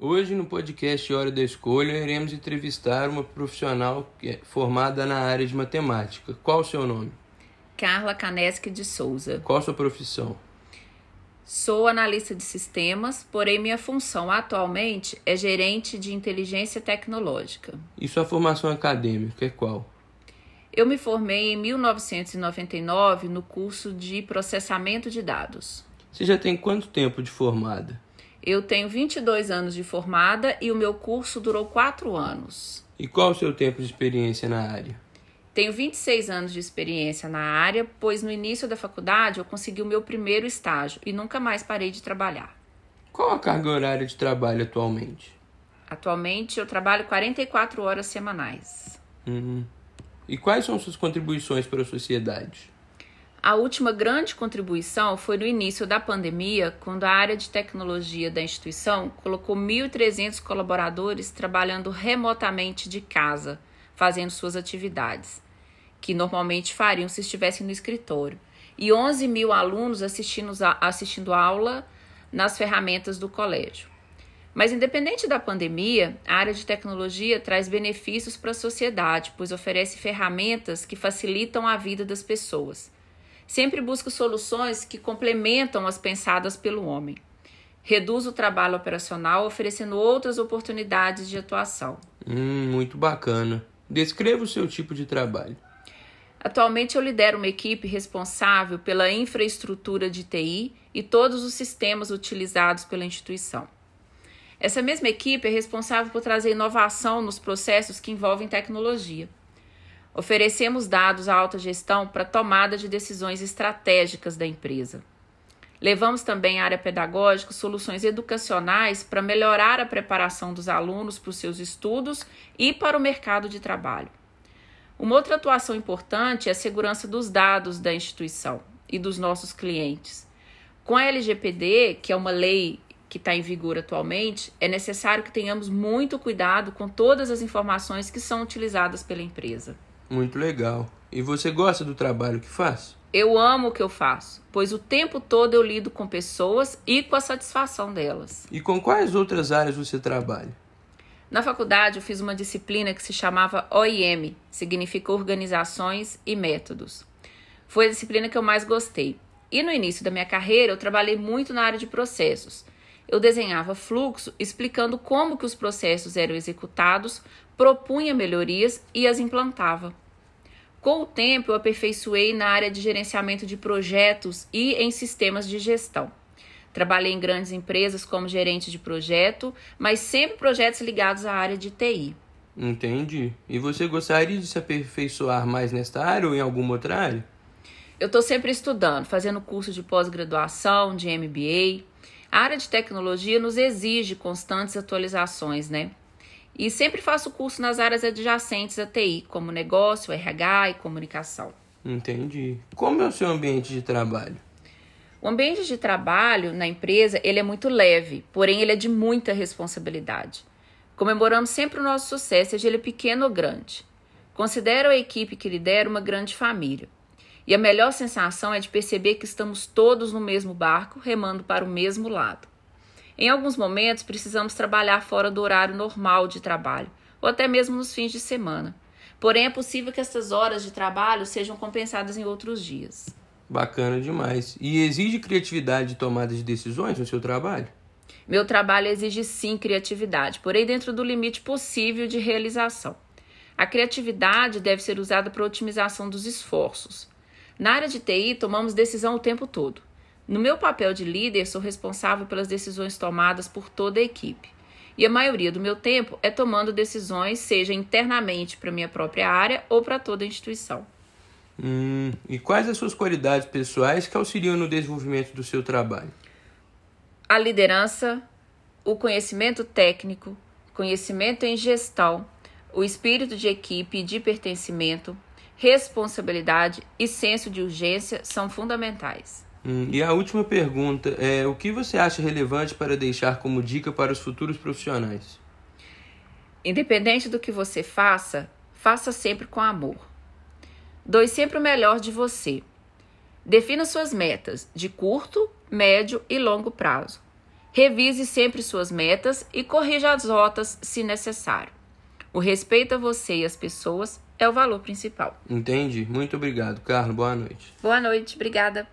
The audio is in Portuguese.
Hoje, no podcast Hora da Escolha, iremos entrevistar uma profissional é formada na área de matemática. Qual o seu nome? Carla Caneschi de Souza. Qual a sua profissão? Sou analista de sistemas, porém minha função atualmente é gerente de inteligência tecnológica. E sua formação acadêmica é qual? Eu me formei em 1999 no curso de processamento de dados. Você já tem quanto tempo de formada? Eu tenho 22 anos de formada e o meu curso durou 4 anos. E qual o seu tempo de experiência na área? Tenho 26 anos de experiência na área, pois no início da faculdade eu consegui o meu primeiro estágio e nunca mais parei de trabalhar. Qual a carga horária de trabalho atualmente? Atualmente eu trabalho 44 horas semanais. Uhum. E quais são suas contribuições para a sociedade? A última grande contribuição foi no início da pandemia, quando a área de tecnologia da instituição colocou 1.300 colaboradores trabalhando remotamente de casa, fazendo suas atividades, que normalmente fariam se estivessem no escritório, e 11 mil alunos assistindo, assistindo aula nas ferramentas do colégio. Mas, independente da pandemia, a área de tecnologia traz benefícios para a sociedade, pois oferece ferramentas que facilitam a vida das pessoas sempre busca soluções que complementam as pensadas pelo homem. Reduz o trabalho operacional, oferecendo outras oportunidades de atuação. Hum, muito bacana. Descreva o seu tipo de trabalho. Atualmente eu lidero uma equipe responsável pela infraestrutura de TI e todos os sistemas utilizados pela instituição. Essa mesma equipe é responsável por trazer inovação nos processos que envolvem tecnologia. Oferecemos dados à alta gestão para tomada de decisões estratégicas da empresa. Levamos também à área pedagógica soluções educacionais para melhorar a preparação dos alunos para os seus estudos e para o mercado de trabalho. Uma outra atuação importante é a segurança dos dados da instituição e dos nossos clientes. Com a LGPD, que é uma lei que está em vigor atualmente, é necessário que tenhamos muito cuidado com todas as informações que são utilizadas pela empresa. Muito legal. E você gosta do trabalho que faz? Eu amo o que eu faço, pois o tempo todo eu lido com pessoas e com a satisfação delas. E com quais outras áreas você trabalha? Na faculdade eu fiz uma disciplina que se chamava OIM, significa Organizações e Métodos. Foi a disciplina que eu mais gostei. E no início da minha carreira eu trabalhei muito na área de processos. Eu desenhava fluxo explicando como que os processos eram executados propunha melhorias e as implantava. Com o tempo, eu aperfeiçoei na área de gerenciamento de projetos e em sistemas de gestão. Trabalhei em grandes empresas como gerente de projeto, mas sempre projetos ligados à área de TI. Entendi. E você gostaria de se aperfeiçoar mais nesta área ou em alguma outra área? Eu estou sempre estudando, fazendo curso de pós-graduação, de MBA. A área de tecnologia nos exige constantes atualizações, né? E sempre faço curso nas áreas adjacentes à TI, como negócio, RH e comunicação. Entendi. Como é o seu ambiente de trabalho? O ambiente de trabalho na empresa ele é muito leve, porém ele é de muita responsabilidade. Comemoramos sempre o nosso sucesso, seja ele pequeno ou grande. Considero a equipe que lidera uma grande família. E a melhor sensação é de perceber que estamos todos no mesmo barco, remando para o mesmo lado. Em alguns momentos, precisamos trabalhar fora do horário normal de trabalho, ou até mesmo nos fins de semana. Porém, é possível que essas horas de trabalho sejam compensadas em outros dias. Bacana demais. E exige criatividade de tomada de decisões no seu trabalho? Meu trabalho exige sim criatividade, porém dentro do limite possível de realização. A criatividade deve ser usada para otimização dos esforços. Na área de TI, tomamos decisão o tempo todo. No meu papel de líder, sou responsável pelas decisões tomadas por toda a equipe. E a maioria do meu tempo é tomando decisões, seja internamente para minha própria área ou para toda a instituição. Hum, e quais as suas qualidades pessoais que auxiliam no desenvolvimento do seu trabalho? A liderança, o conhecimento técnico, conhecimento em gestão, o espírito de equipe e de pertencimento, responsabilidade e senso de urgência são fundamentais. Hum, e a última pergunta é: o que você acha relevante para deixar como dica para os futuros profissionais? Independente do que você faça, faça sempre com amor. Doe sempre o melhor de você. Defina suas metas de curto, médio e longo prazo. Revise sempre suas metas e corrija as rotas se necessário. O respeito a você e as pessoas é o valor principal. Entendi. Muito obrigado, Carlos. Boa noite. Boa noite, obrigada.